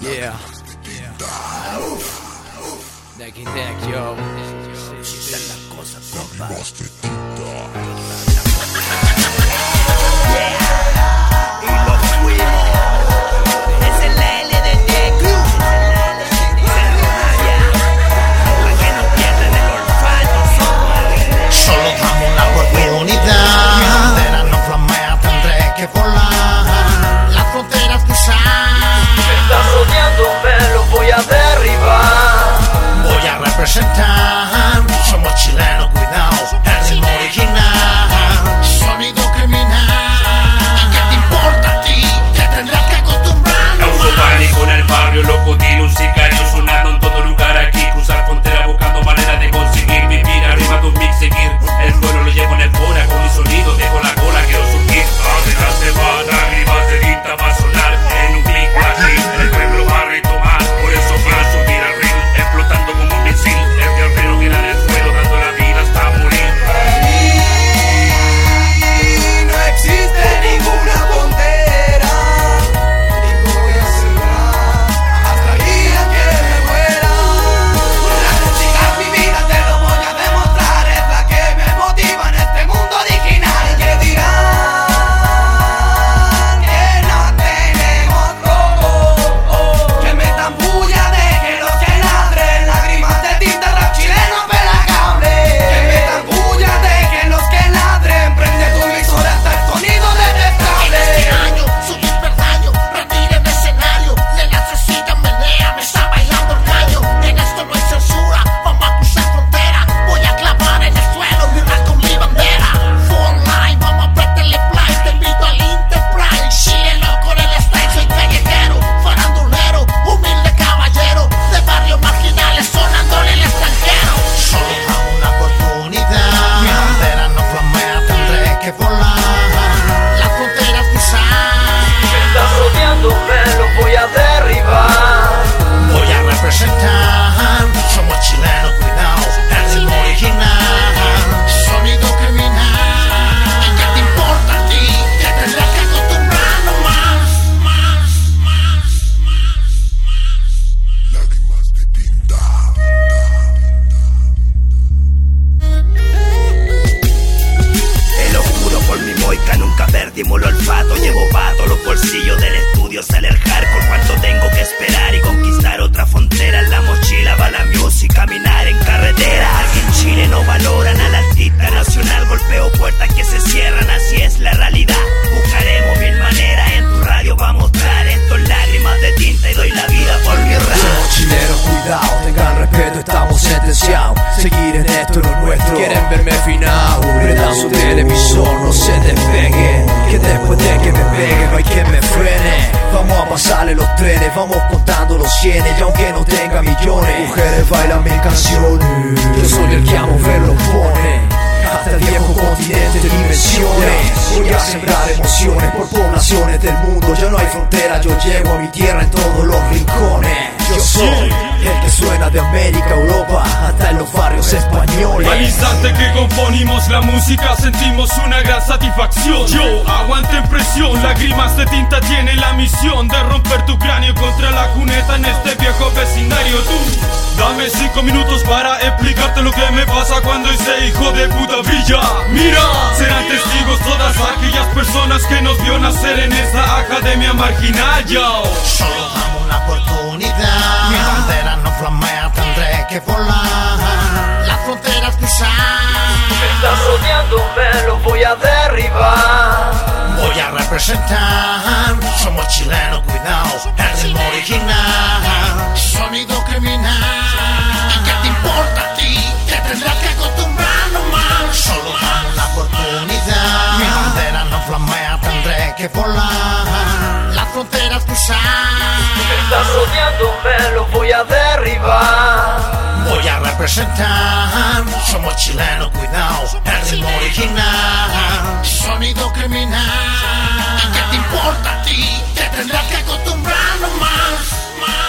Yeah. Deck in deck, yo. Y estudio sale el hardcore. Cuánto tengo que esperar y conquistar otra frontera. En la mochila va la music, caminar en carretera. Aquí en Chile no valoran al artista nacional. Golpeo puertas que se cierran, así es la realidad. Buscaremos mil maneras, en tu radio va a mostrar esto lágrimas de tinta y doy la vida por mi rap. Somos chilenos, cuidado, tengan respeto, estamos sentenciados. Seguir en esto lo nuestro. Quieren verme finado, prendan su televisor, no se despeguen. Que después de que me peguen, no hay quien me frene. Vamos a pasarle los trenes, vamos contando los cienes. Y aunque no tenga millones, mujeres bailan mis canciones. Yo soy el que a mover los pone. Hasta el viejo continente de dimensiones Voy a sembrar emociones por poblaciones del mundo Ya no hay frontera, yo llego a mi tierra los españoles. Al instante que componimos la música sentimos una gran satisfacción. Yo aguanto en presión, lágrimas de tinta tiene la misión De romper tu cráneo contra la cuneta en este viejo vecindario. Tú, dame cinco minutos para explicarte lo que me pasa cuando ese hijo de puta brilla. Mira, serán testigos todas aquellas personas que nos vio nacer en esta academia marginal Yo, Solo damos una oportunidad. Mi bandera no flamea, tendré que volar. Voy a derribar. Voy a representar, somos chilenos, cuidado, el ritmo original, sonido criminal. ¿Y qué te importa a ti? Te tendrás que acostumbrar nomás. Solo damos una oportunidad. Mi bandera no flamea, tendré que volar. Las fronteras cruzar. Rodeando, me lo voy a derribar. Somos chilenos, cuidado, el ritmo original. Sonido criminal. ¿Y qué te importa a ti? Te tendrás que acostumbrar nomás. Más.